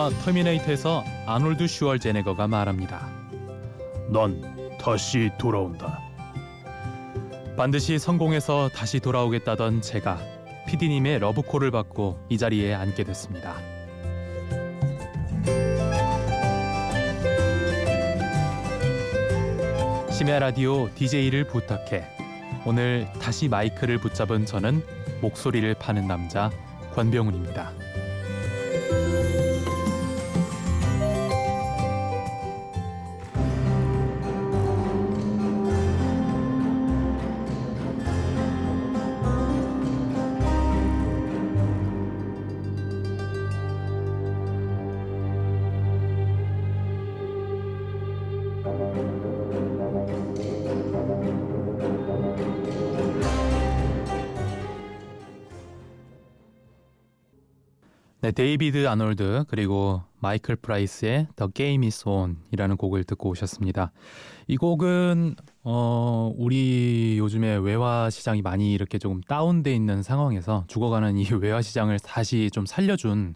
영화 터미네이터에서 아놀드 슈워제네거가 말합니다. 난 다시 돌아온다. 반드시 성공해서 다시 돌아오겠다던 제가 PD님의 러브콜을 받고 이 자리에 앉게 됐습니다. 심야 라디오 DJ를 부탁해. 오늘 다시 마이크를 붙잡은 저는 목소리를 파는 남자 권병훈입니다. 네, 데이비드 아놀드 그리고 마이클 프라이스의 The Game Is On이라는 곡을 듣고 오셨습니다. 이 곡은 어 우리 요즘에 외화 시장이 많이 이렇게 조금 다운돼 있는 상황에서 죽어가는 이 외화 시장을 다시 좀 살려준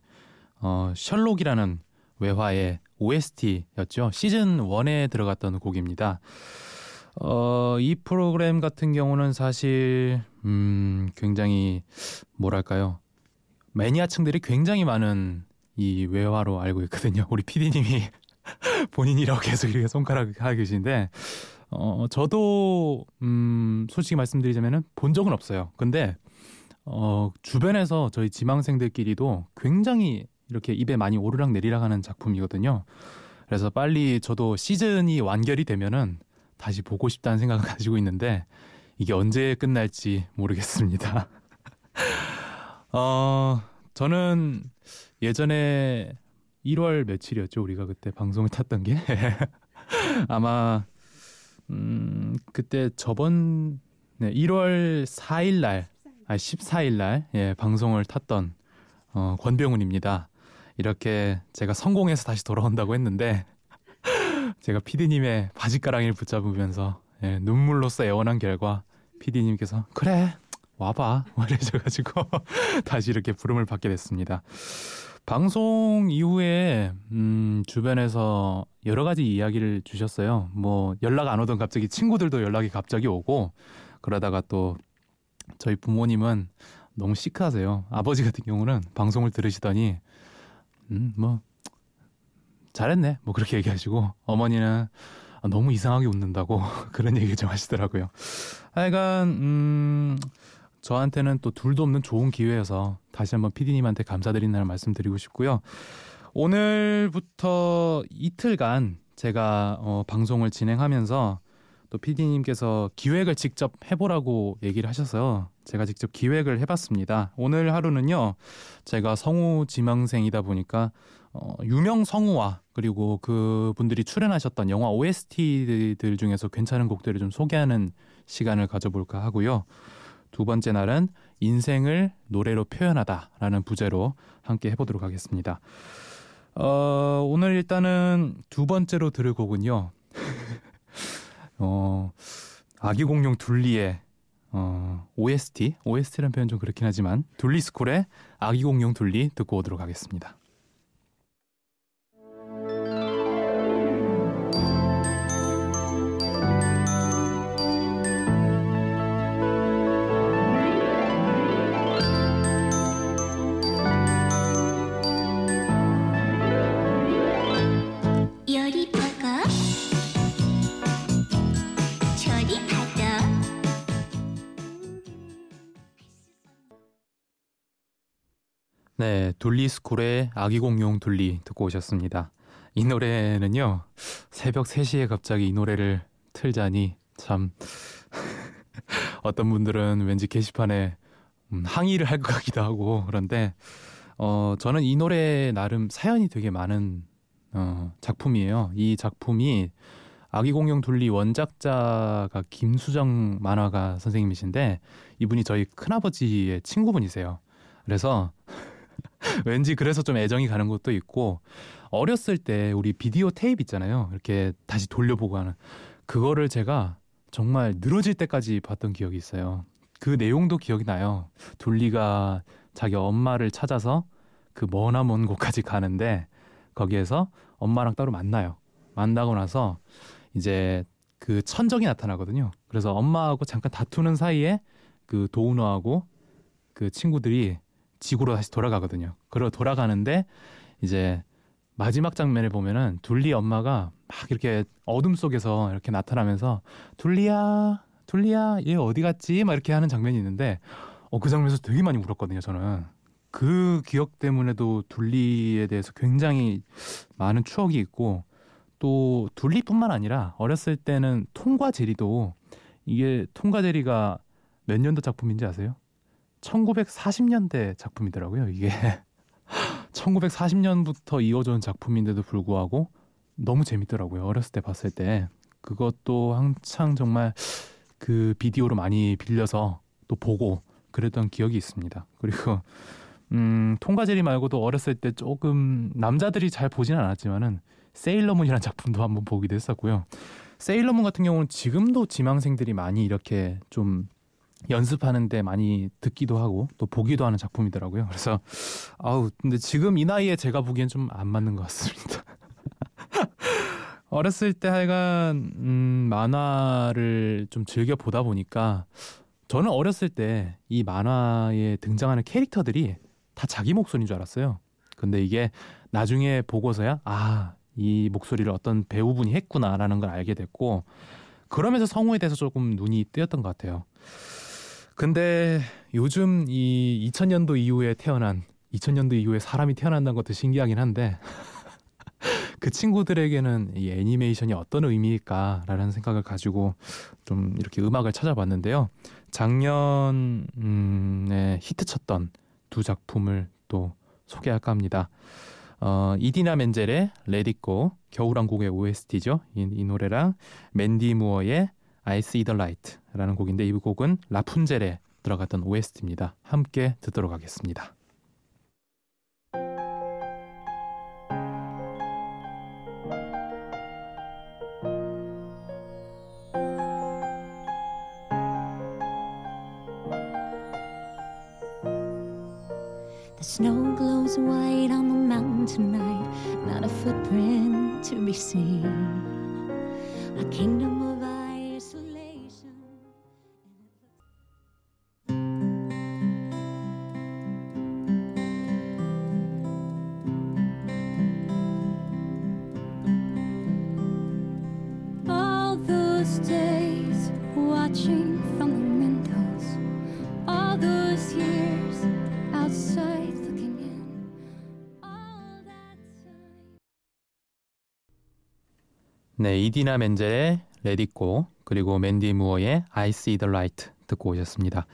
어 셜록이라는 외화의 OST였죠. 시즌 1에 들어갔던 곡입니다. 어, 이 프로그램 같은 경우는 사실 음, 굉장히 뭐랄까요? 매니아층들이 굉장히 많은 이 외화로 알고 있거든요. 우리 PD님이 본인이라고 계속 이렇게 손가락 하고 계신데, 어, 저도, 음, 솔직히 말씀드리자면은 본 적은 없어요. 근데, 어, 주변에서 저희 지망생들끼리도 굉장히 이렇게 입에 많이 오르락 내리락 하는 작품이거든요. 그래서 빨리 저도 시즌이 완결이 되면은 다시 보고 싶다는 생각을 가지고 있는데, 이게 언제 끝날지 모르겠습니다. 어, 저는 예전에 1월 며칠이었죠. 우리가 그때 방송을 탔던 게. 아마, 음, 그때 저번, 네, 1월 4일 날, 아, 14일 날, 예, 방송을 탔던, 어, 권병훈입니다. 이렇게 제가 성공해서 다시 돌아온다고 했는데, 제가 피디님의 바지가랑이를 붙잡으면서, 예, 눈물로써 애원한 결과, 피디님께서, 그래, 와봐 이래져가지고 다시 이렇게 부름을 받게 됐습니다. 방송 이후에 음, 주변에서 여러 가지 이야기를 주셨어요. 뭐 연락 안 오던 갑자기 친구들도 연락이 갑자기 오고 그러다가 또 저희 부모님은 너무 시크하세요. 아버지 같은 경우는 방송을 들으시더니 음, 뭐 잘했네 뭐 그렇게 얘기하시고 어머니는 너무 이상하게 웃는다고 그런 얘기 좀 하시더라고요. 하여간 음 저한테는 또 둘도 없는 좋은 기회여서 다시 한번 피디님한테 감사드린다는 말씀드리고 싶고요. 오늘부터 이틀간 제가 어, 방송을 진행하면서 또 피디님께서 기획을 직접 해보라고 얘기를 하셔서 제가 직접 기획을 해봤습니다. 오늘 하루는요, 제가 성우 지망생이다 보니까 어, 유명 성우와 그리고 그분들이 출연하셨던 영화 OST들 중에서 괜찮은 곡들을 좀 소개하는 시간을 가져볼까 하고요. 두 번째 날은 인생을 노래로 표현하다라는 부제로 함께 해보도록 하겠습니다. 어, 오늘 일단은 두 번째로 들을 곡은요. 어, 아기 공룡 둘리의 어, OST, OST라는 표현 좀 그렇긴 하지만 둘리스쿨의 아기 공룡 둘리 듣고 오도록 하겠습니다. 네, 둘리스쿨의 아기 공룡 둘리 듣고 오셨습니다. 이 노래는요, 새벽 3시에 갑자기 이 노래를 틀자니 참 어떤 분들은 왠지 게시판에 음, 항의를 할 것 같기도 하고 그런데 어, 저는 이 노래 나름 사연이 되게 많은 어, 작품이에요. 이 작품이 아기 공룡 둘리 원작자가 김수정 만화가 선생님이신데 이분이 저희 큰아버지의 친구분이세요. 그래서 왠지 그래서 좀 애정이 가는 것도 있고 어렸을 때 우리 비디오 테이프 있잖아요. 이렇게 다시 돌려보고 하는 그거를 제가 정말 늘어질 때까지 봤던 기억이 있어요. 그 내용도 기억이 나요. 둘리가 자기 엄마를 찾아서 그 머나 먼 곳까지 가는데 거기에서 엄마랑 따로 만나요. 만나고 나서 이제 그 천적이 나타나거든요. 그래서 엄마하고 잠깐 다투는 사이에 그 도우너하고 그 친구들이 지구로 다시 돌아가거든요. 그러 돌아가는데 이제 마지막 장면에 보면은 둘리 엄마가 막 이렇게 어둠 속에서 이렇게 나타나면서 둘리야, 둘리야, 얘 어디 갔지? 막 이렇게 하는 장면이 있는데 어, 그 장면에서 되게 많이 울었거든요, 저는. 그 기억 때문에도 둘리에 대해서 굉장히 많은 추억이 있고 또 둘리뿐만 아니라 어렸을 때는 통과 제리도 이게 통과 제리가 몇 년도 작품인지 아세요? 1940년대 작품이더라고요. 이게 1940년부터 이어져 온 작품인데도 불구하고 너무 재밌더라고요. 어렸을 때 봤을 때 그것도 한창 정말 그 비디오로 많이 빌려서 또 보고 그랬던 기억이 있습니다. 그리고 음, 통과제리 말고도 어렸을 때 조금 남자들이 잘 보지는 않았지만은 세일러문이라는 작품도 한번 보기도 했었고요. 세일러문 같은 경우는 지금도 지망생들이 많이 이렇게 좀 연습하는데 많이 듣기도 하고 또 보기도 하는 작품이더라고요. 그래서 아우 근데 지금 이 나이에 제가 보기엔 좀 안 맞는 것 같습니다. 어렸을 때 하여간 음, 만화를 좀 즐겨 보다 보니까 저는 어렸을 때 이 만화에 등장하는 캐릭터들이 다 자기 목소리인 줄 알았어요. 근데 이게 나중에 보고서야 아, 이 목소리를 어떤 배우분이 했구나라는 걸 알게 됐고 그러면서 성우에 대해서 조금 눈이 뜨였던 것 같아요. 근데 요즘 이 2000년도 이후에 태어난 2000년도 이후에 사람이 태어난다는 것도 신기하긴 한데 그 친구들에게는 이 애니메이션이 어떤 의미일까라는 생각을 가지고 좀 이렇게 음악을 찾아봤는데요. 작년에 히트쳤던 두 작품을 또 소개할까 합니다. 어, 이디나 멘젤의 레디고 겨울왕국의 OST죠. 이, 이 노래랑 맨디 무어의 See the Light라는 곡인데 이 곡은 라푼젤에 들어갔던 OST입니다. 함께 듣도록 하겠습니다. 네, 이디나 멘젤의 레디고 그리고 맨디 무어의 I See the Light 듣고 오셨습니다.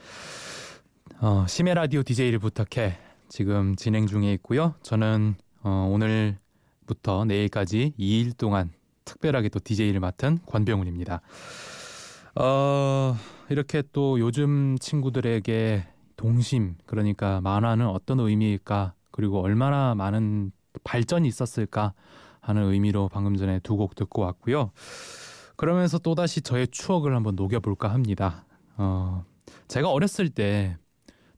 어, 심해 라디오 DJ를 부탁해 지금 진행 중에 있고요. 저는 어, 오늘부터 내일까지 2일 동안 특별하게 또 DJ를 맡은 권병훈입니다. 어, 이렇게 또 요즘 친구들에게 동심 그러니까 만화는 어떤 의미일까 그리고 얼마나 많은 발전이 있었을까 하는 의미로 방금 전에 두 곡 듣고 왔고요. 그러면서 또다시 저의 추억을 한번 녹여볼까 합니다. 어, 제가 어렸을 때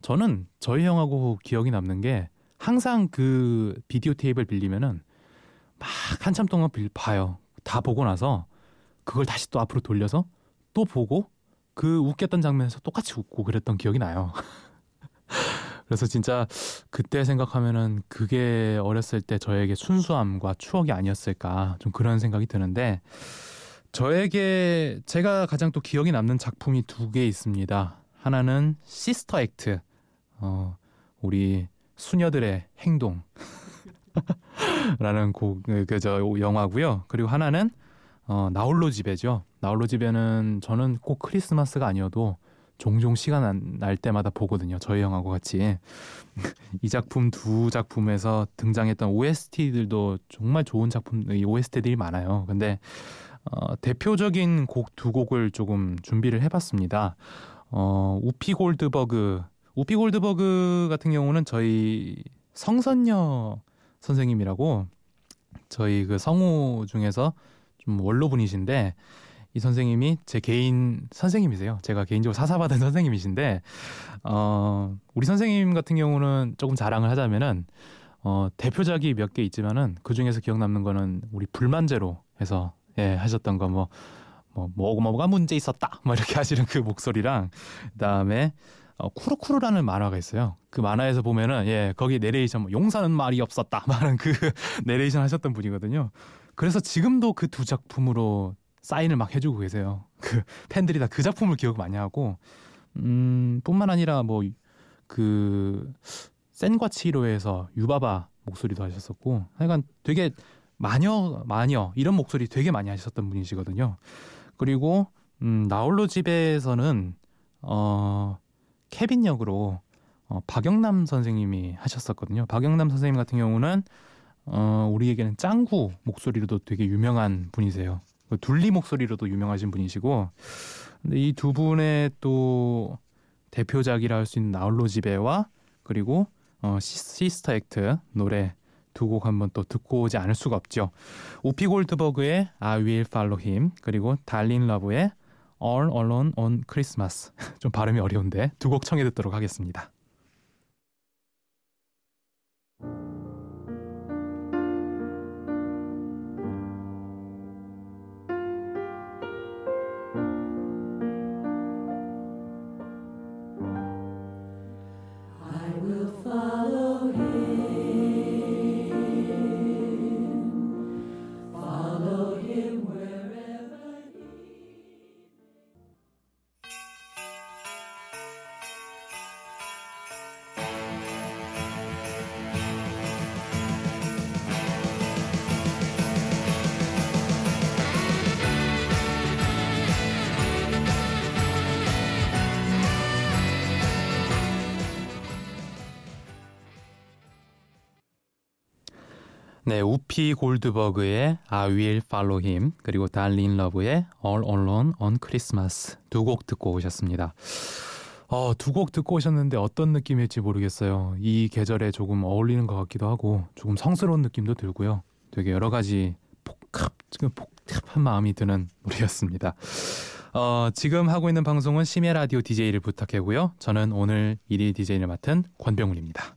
저는 저희 형하고 기억이 남는 게 항상 그 비디오 테이프를 빌리면은 막 한참 동안 빌, 봐요. 다 보고 나서 그걸 다시 또 앞으로 돌려서 또 보고 그 웃겼던 장면에서 똑같이 웃고 그랬던 기억이 나요. 그래서 진짜 그때 생각하면은 그게 어렸을 때 저에게 순수함과 추억이 아니었을까 좀 그런 생각이 드는데 저에게 제가 가장 또 기억이 남는 작품이 두 개 있습니다. 하나는 시스터 액트, 어, 우리 수녀들의 행동. 라는 곡, 그저 영화고요. 그리고 하나는 어, 나홀로 집에죠. 나홀로 집에는 저는 꼭 크리스마스가 아니어도 종종 시간 날 때마다 보거든요. 저희 형하고 같이 이 작품 두 작품에서 등장했던 OST들도 정말 좋은 작품 OST들이 많아요. 근데 어, 대표적인 곡 두 곡을 조금 준비를 해봤습니다. 어, 우피 골드버그 우피 골드버그 같은 경우는 저희 성선녀 선생님이라고 저희 그 성우 중에서 좀 원로분이신데 이 선생님이 제 개인 선생님이세요. 제가 개인적으로 사사받은 선생님이신데 어, 우리 선생님 같은 경우는 조금 자랑을 하자면은 어, 대표작이 몇 개 있지만은 그 중에서 기억 남는 거는 우리 불만제로 해서 예, 하셨던 거 뭐 뭐 뭐, 뭐가 문제 있었다 뭐 이렇게 하시는 그 목소리랑 그다음에 어, 쿠로쿠로라는 만화가 있어요. 그 만화에서 보면은 예 거기 내레이션 뭐, 용사는 말이 없었다 말은 그 내레이션 하셨던 분이거든요. 그래서 지금도 그 두 작품으로 사인을 막 해주고 계세요. 그 팬들이 다 그 작품을 기억 많이 하고 음 뿐만 아니라 뭐 그 센과 치히로에서 유바바 목소리도 하셨었고 하여간 되게 마녀 마녀 이런 목소리 되게 많이 하셨던 분이시거든요. 그리고 음 나홀로 집에서는 어 케빈 역으로 어, 박영남 선생님이 하셨었거든요. 박영남 선생님 같은 경우는 어, 우리에게는 짱구 목소리로도 되게 유명한 분이세요. 그 둘리 목소리로도 유명하신 분이시고, 근데 이 두 분의 또 대표작이라 할 수 있는 나 홀로 집에와 그리고 어, 시스터 액트 노래 두 곡 한번 또 듣고 오지 않을 수가 없죠. 우피 골드버그의 I Will Follow Him 그리고 달린 러브의 All Alone on Christmas 좀 발음이 어려운데 두 곡 청해 듣도록 하겠습니다. 네, 우피 골드버그의 I Will Follow Him 그리고 달린 러브의 All Alone on Christmas 두 곡 듣고 오셨습니다. 어, 두 곡 듣고 오셨는데 어떤 느낌일지 모르겠어요. 이 계절에 조금 어울리는 것 같기도 하고 조금 성스러운 느낌도 들고요. 되게 여러 가지 복합, 지금 복잡한 마음이 드는 노래였습니다. 어, 지금 하고 있는 방송은 심야 라디오 DJ를 부탁해고요. 저는 오늘 1위 DJ를 맡은 권병훈입니다.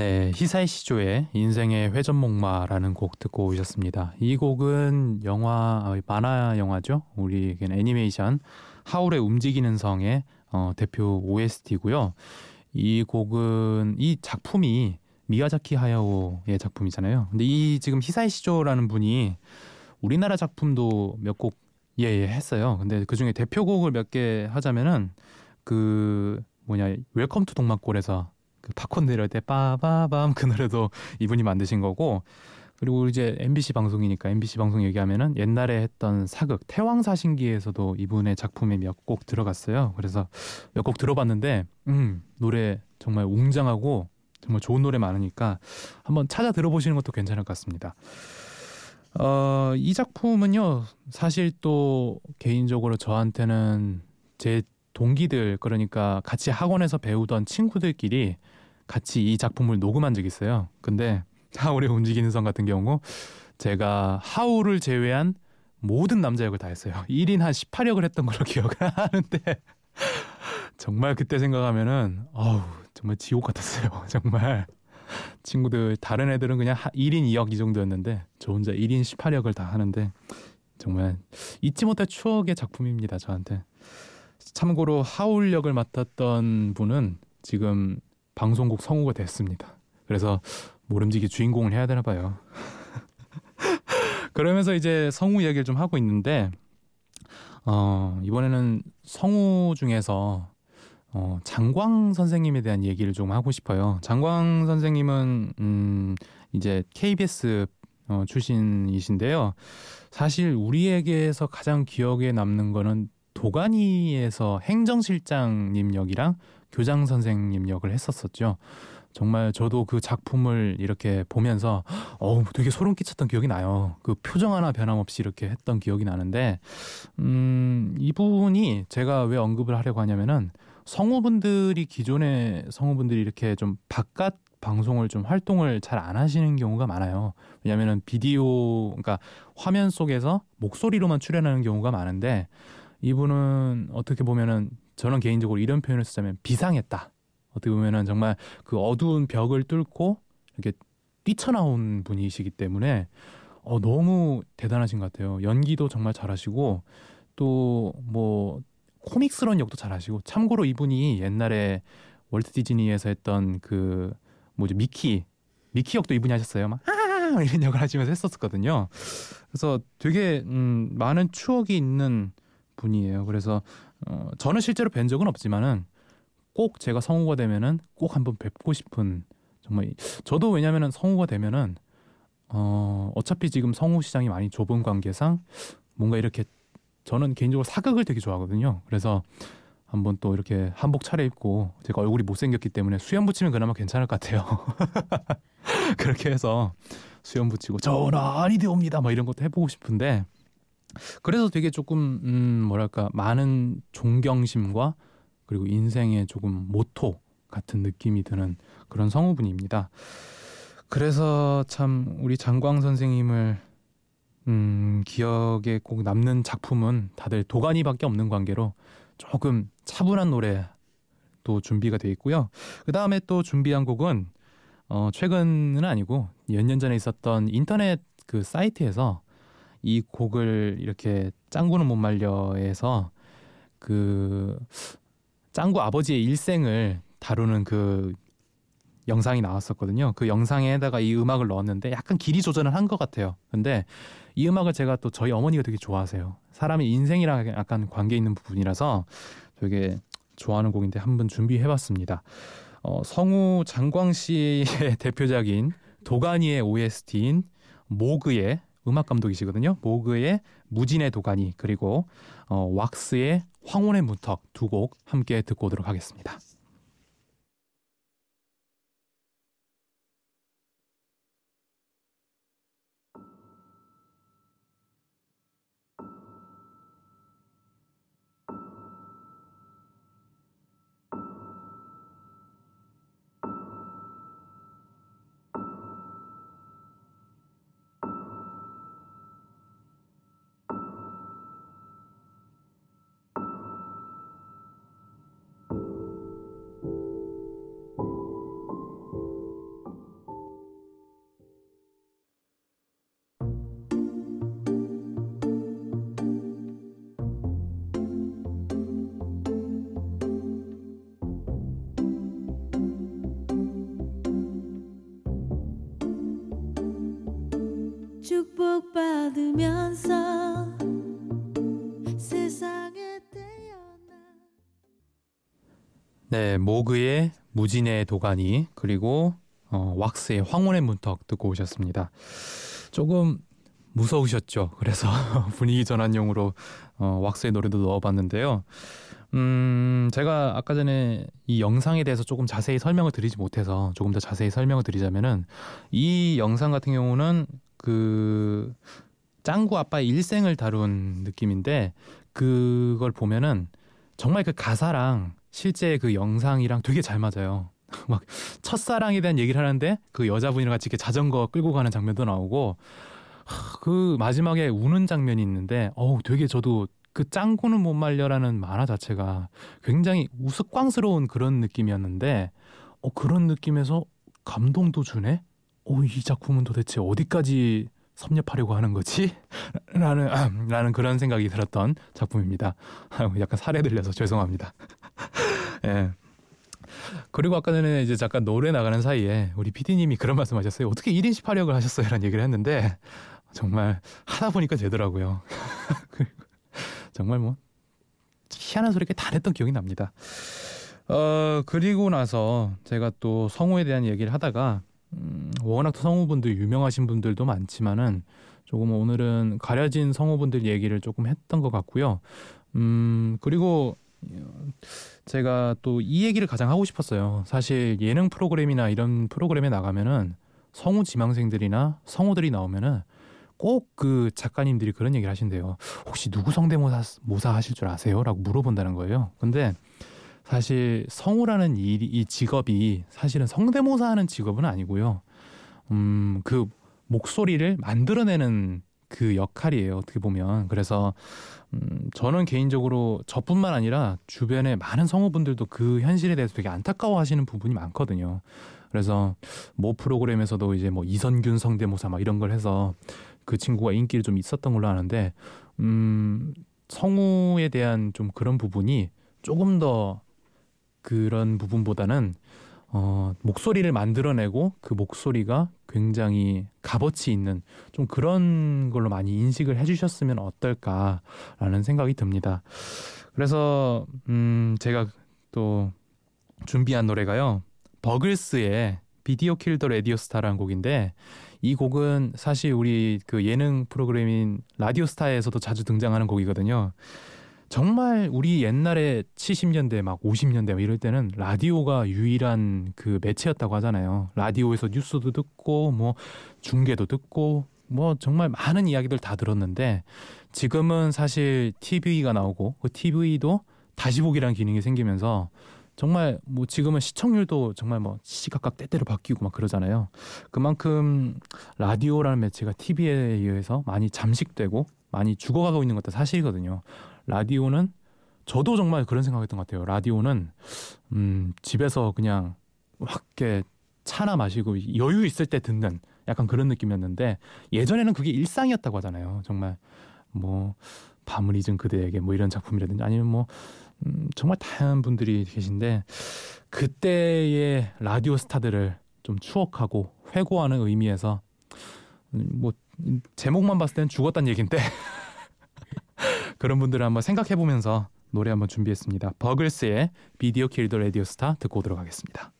네, 히사이 시조의 인생의 회전목마라는 곡 듣고 오셨습니다. 이 곡은 영화 어, 만화 영화죠. 우리에게는 애니메이션 하울의 움직이는 성의 어, 대표 OST고요. 이 곡은 이 작품이 미야자키 하야오의 작품이잖아요. 근데 이 지금 히사이 시조라는 분이 우리나라 작품도 몇 곡 예, 예, 했어요. 근데 그 중에 대표곡을 몇 개 하자면은 그 뭐냐 웰컴 투 동막골에서 그 팝콘 내릴 때 빠바밤 그 노래도 이분이 만드신 거고 그리고 이제 MBC 방송이니까 MBC 방송 얘기하면은 옛날에 했던 사극 태왕사신기에서도 이분의 작품에 몇곡 들어갔어요. 그래서 몇 곡 들어봤는데 음 노래 정말 웅장하고 정말 좋은 노래 많으니까 한번 찾아 들어보시는 것도 괜찮을 것 같습니다. 어, 이 작품은요, 사실 또 개인적으로 저한테는 제 동기들, 그러니까 같이 학원에서 배우던 친구들끼리 같이 이 작품을 녹음한 적이 있어요. 근데 하울의 움직이는 성 같은 경우 제가 하울을 제외한 모든 남자 역을 다 했어요. 1인 한 18역을 했던 걸로 기억을 하는데 정말 그때 생각하면은 어우 정말 지옥 같았어요. 정말 친구들 다른 애들은 그냥 1인 2역 이 정도였는데 저 혼자 1인 18역을 다 하는데 정말 잊지 못할 추억의 작품입니다. 저한테. 참고로 하울 역을 맡았던 분은 지금 방송국 성우가 됐습니다. 그래서 모름지기 주인공을 해야 되나 봐요. 그러면서 이제 성우 이야기를 좀 하고 있는데 어, 이번에는 성우 중에서 어, 장광 선생님에 대한 얘기를 좀 하고 싶어요. 장광 선생님은 음, 이제 KBS 어, 출신이신데요. 사실 우리에게서 가장 기억에 남는 거는 도가니에서 행정실장님 역이랑 교장 선생님 역을 했었었죠. 정말 저도 그 작품을 이렇게 보면서 어우 되게 소름 끼쳤던 기억이 나요. 그 표정 하나 변함없이 이렇게 했던 기억이 나는데 음 이분이 제가 왜 언급을 하려고 하냐면은 성우분들이 기존의 성우분들이 이렇게 좀 바깥 방송을 좀 활동을 잘 안 하시는 경우가 많아요. 왜냐면은 비디오 그러니까 화면 속에서 목소리로만 출연하는 경우가 많은데 이분은 어떻게 보면은 저는 개인적으로 이런 표현을 쓰자면 비상했다. 어떻게 보면은 정말 그 어두운 벽을 뚫고 이렇게 뛰쳐나온 분이시기 때문에 어, 너무 대단하신 것 같아요. 연기도 정말 잘하시고 또 뭐 코믹스러운 역도 잘하시고 참고로 이분이 옛날에 월트 디즈니에서 했던 그 뭐지 미키 미키 역도 이분이 하셨어요. 막 아! 이런 역을 하시면서 했었거든요. 그래서 되게 음, 많은 추억이 있는 분이에요. 그래서 어, 저는 실제로 뵌 적은 없지만은 꼭 제가 성우가 되면은 꼭 한번 뵙고 싶은 정말 저도 왜냐면은 성우가 되면은 어 어차피 지금 성우 시장이 많이 좁은 관계상 뭔가 이렇게 저는 개인적으로 사극을 되게 좋아하거든요. 그래서 한번 또 이렇게 한복 차려입고 제가 얼굴이 못생겼기 때문에 수염 붙이면 그나마 괜찮을 것 같아요. 그렇게 해서 수염 붙이고 저는 아니되옵니다. 막 이런 것도 해보고 싶은데 그래서 되게 조금 음 뭐랄까 많은 존경심과 그리고 인생의 조금 모토 같은 느낌이 드는 그런 성우분입니다. 그래서 참 우리 장광 선생님을 음, 기억에 꼭 남는 작품은 다들 도가니밖에 없는 관계로 조금 차분한 노래 또 준비가 돼 있고요. 그 다음에 또 준비한 곡은 어, 최근은 아니고 몇 년 전에 있었던 인터넷 그 사이트에서 이 곡을 이렇게 짱구는 못 말려에서 그 짱구 아버지의 일생을 다루는 그 영상이 나왔었거든요. 그 영상에다가 이 음악을 넣었는데 약간 길이 조절을 한 것 같아요. 근데 이 음악을 제가 또 저희 어머니가 되게 좋아하세요. 사람의 인생이랑 약간 관계 있는 부분이라서 되게 좋아하는 곡인데 한번 준비해봤습니다. 어, 성우 장광 씨의 대표작인 도가니의 OST인 모그의 음악 감독이시거든요. 모그의 무진의 도가니 그리고 어, 왁스의 황혼의 문턱 두 곡 함께 듣고 오도록 하겠습니다. 받으면서 세상에 태어나 네, 모그의 무진의 도가니 그리고 어, 왁스의 황혼의 문턱 듣고 오셨습니다. 조금 무서우셨죠? 그래서 분위기 전환용으로 어, 왁스의 노래도 넣어봤는데요. 음, 제가 아까 전에 이 영상에 대해서 조금 자세히 설명을 드리지 못해서 조금 더 자세히 설명을 드리자면은 이 영상 같은 경우는 그 짱구 아빠의 일생을 다룬 느낌인데 그걸 보면은 정말 그 가사랑 실제 그 영상이랑 되게 잘 맞아요. 막 첫사랑에 대한 얘기를 하는데 그 여자분이랑 같이 이렇게 자전거 끌고 가는 장면도 나오고 그 마지막에 우는 장면이 있는데 어우 되게 저도 그 짱구는 못 말려라는 만화 자체가 굉장히 우스꽝스러운 그런 느낌이었는데 어 그런 느낌에서 감동도 주네. 어, 이 작품은 도대체 어디까지 섭렵하려고 하는 거지? 라는 라는 그런 생각이 들었던 작품입니다. 약간 살해 들려서 죄송합니다. 예. 그리고 아까 전에 이제 잠깐 노래 나가는 사이에 우리 PD님이 그런 말씀하셨어요. 어떻게 1인 18역을 하셨어요?라는 얘기를 했는데 정말 하다 보니까 되더라고요. 정말 뭐 희한한 소리 다 냈던 기억이 납니다. 어 그리고 나서 제가 또 성우에 대한 얘기를 하다가 음, 워낙 성우분들 유명하신 분들도 많지만은 조금 오늘은 가려진 성우분들 얘기를 조금 했던 것 같고요. 음 그리고 제가 또 이 얘기를 가장 하고 싶었어요. 사실 예능 프로그램이나 이런 프로그램에 나가면은 성우 지망생들이나 성우들이 나오면은 꼭 그 작가님들이 그런 얘기를 하신대요. 혹시 누구 성대모사 모사 하실 줄 아세요? 라고 물어본다는 거예요. 근데 사실 성우라는 이, 이 직업이 사실은 성대모사 하는 직업은 아니고요. 음, 그 목소리를 만들어내는 그 역할이에요. 어떻게 보면. 그래서 음, 저는 개인적으로 저뿐만 아니라 주변에 많은 성우분들도 그 현실에 대해서 되게 안타까워하시는 부분이 많거든요. 그래서 모 프로그램에서도 이제 뭐 이선균 성대모사 막 이런 걸 해서 그 친구가 인기를 좀 있었던 걸로 아는데 음, 성우에 대한 좀 그런 부분이 조금 더 그런 부분보다는 어, 목소리를 만들어내고 그 목소리가 굉장히 값어치 있는 좀 그런 걸로 많이 인식을 해주셨으면 어떨까라는 생각이 듭니다. 그래서 음, 제가 또 준비한 노래가요. 버글스의 Video Killed the Radio Star라는 곡인데 이 곡은 사실 우리 그 예능 프로그램인 라디오 스타에서도 자주 등장하는 곡이거든요. 정말 우리 옛날에 70년대 막 50년대 막 이럴 때는 라디오가 유일한 그 매체였다고 하잖아요. 라디오에서 뉴스도 듣고 뭐 중계도 듣고 뭐 정말 많은 이야기들 다 들었는데 지금은 사실 TV가 나오고 그 TV도 다시 보기라는 기능이 생기면서 정말 뭐 지금은 시청률도 정말 뭐 시시각각 때때로 바뀌고 막 그러잖아요. 그만큼 라디오라는 매체가 TV에 의해서 많이 잠식되고 많이 죽어가고 있는 것도 사실이거든요. 라디오는 저도 정말 그런 생각했던 것 같아요. 라디오는 음, 집에서 그냥 확 이렇게 차나 마시고 여유 있을 때 듣는 약간 그런 느낌이었는데 예전에는 그게 일상이었다고 하잖아요. 정말 뭐 밤을 잊은 그대에게 뭐 이런 작품이라든지 아니면 뭐 음, 정말 다양한 분들이 계신데 그때의 라디오 스타들을 좀 추억하고 회고하는 의미에서 음, 뭐 제목만 봤을 때는 죽었다는 얘기인데 그런 분들을 한번 생각해 보면서 노래 한번 준비했습니다. 버글스의 Video Killed the Radio Star 듣고 오도록 하겠습니다.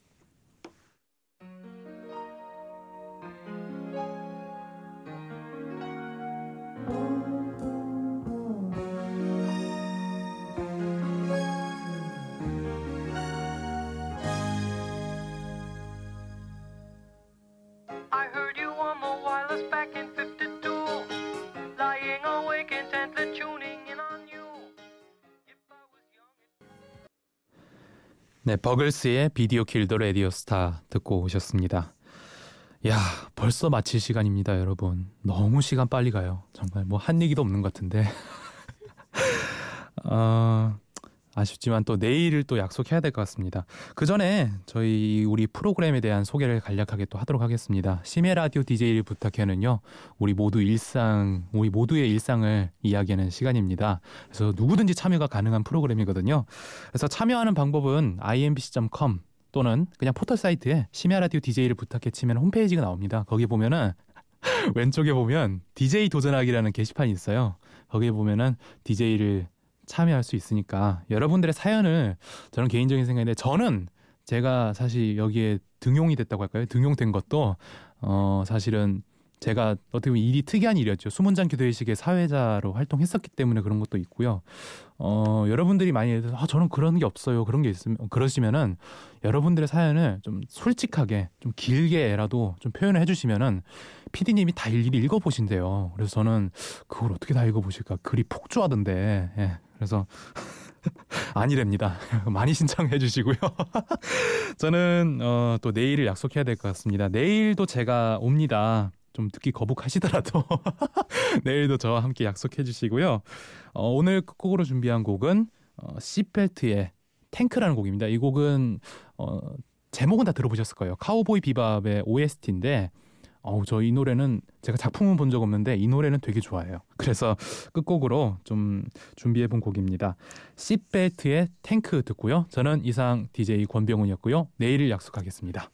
네, 버글스의 Video Killed the Radio Star 듣고 오셨습니다. 야, 벌써 마칠 시간입니다, 여러분. 너무 시간 빨리 가요. 정말 뭐 한 얘기도 없는 것 같은데. 어, 아쉽지만 또 내일을 또 약속해야 될 것 같습니다. 그 전에 저희 우리 프로그램에 대한 소개를 간략하게 또 하도록 하겠습니다. 심야 라디오 DJ를 부탁해는요, 우리 모두 일상, 우리 모두의 일상을 이야기하는 시간입니다. 그래서 누구든지 참여가 가능한 프로그램이거든요. 그래서 참여하는 방법은 imbc.com 또는 그냥 포털 사이트에 심야 라디오 DJ를 부탁해 치면 홈페이지가 나옵니다. 거기 보면은 왼쪽에 보면 DJ 도전하기라는 게시판이 있어요. 거기에 보면은 DJ를 참여할 수 있으니까 여러분들의 사연을 저는 개인적인 생각인데 저는 제가 사실 여기에 등용이 됐다고 할까요? 등용된 것도 어 사실은 제가 어떻게 보면 일이 특이한 일이었죠. 수문장 기도회식의 사회자로 활동했었기 때문에 그런 것도 있고요. 어, 여러분들이 많이 아, 저는 그런 게 없어요. 그런 게 있으면 그러시면은 여러분들의 사연을 좀 솔직하게 좀 길게라도 좀 표현을 해주시면은 피디님이 다 일일이 읽어보신대요. 그래서 저는 그걸 어떻게 다 읽어보실까? 글이 폭주하던데. 예. 그래서 아니랍니다. 많이 신청해 주시고요. 저는 어, 또 내일을 약속해야 될 것 같습니다. 내일도 제가 옵니다. 좀 듣기 거북하시더라도 내일도 저와 함께 약속해 주시고요. 어, 오늘 끝곡으로 준비한 곡은 어, 시펠트의 탱크라는 곡입니다. 이 곡은 어, 제목은 다 들어보셨을 거예요. 카우보이 비밥의 OST인데 어우 저 이 노래는 제가 작품은 본 적 없는데 이 노래는 되게 좋아해요. 그래서 끝곡으로 좀 준비해 본 곡입니다. 시벨트의 탱크 듣고요. 저는 이상 DJ 권병훈이었고요. 내일 약속하겠습니다.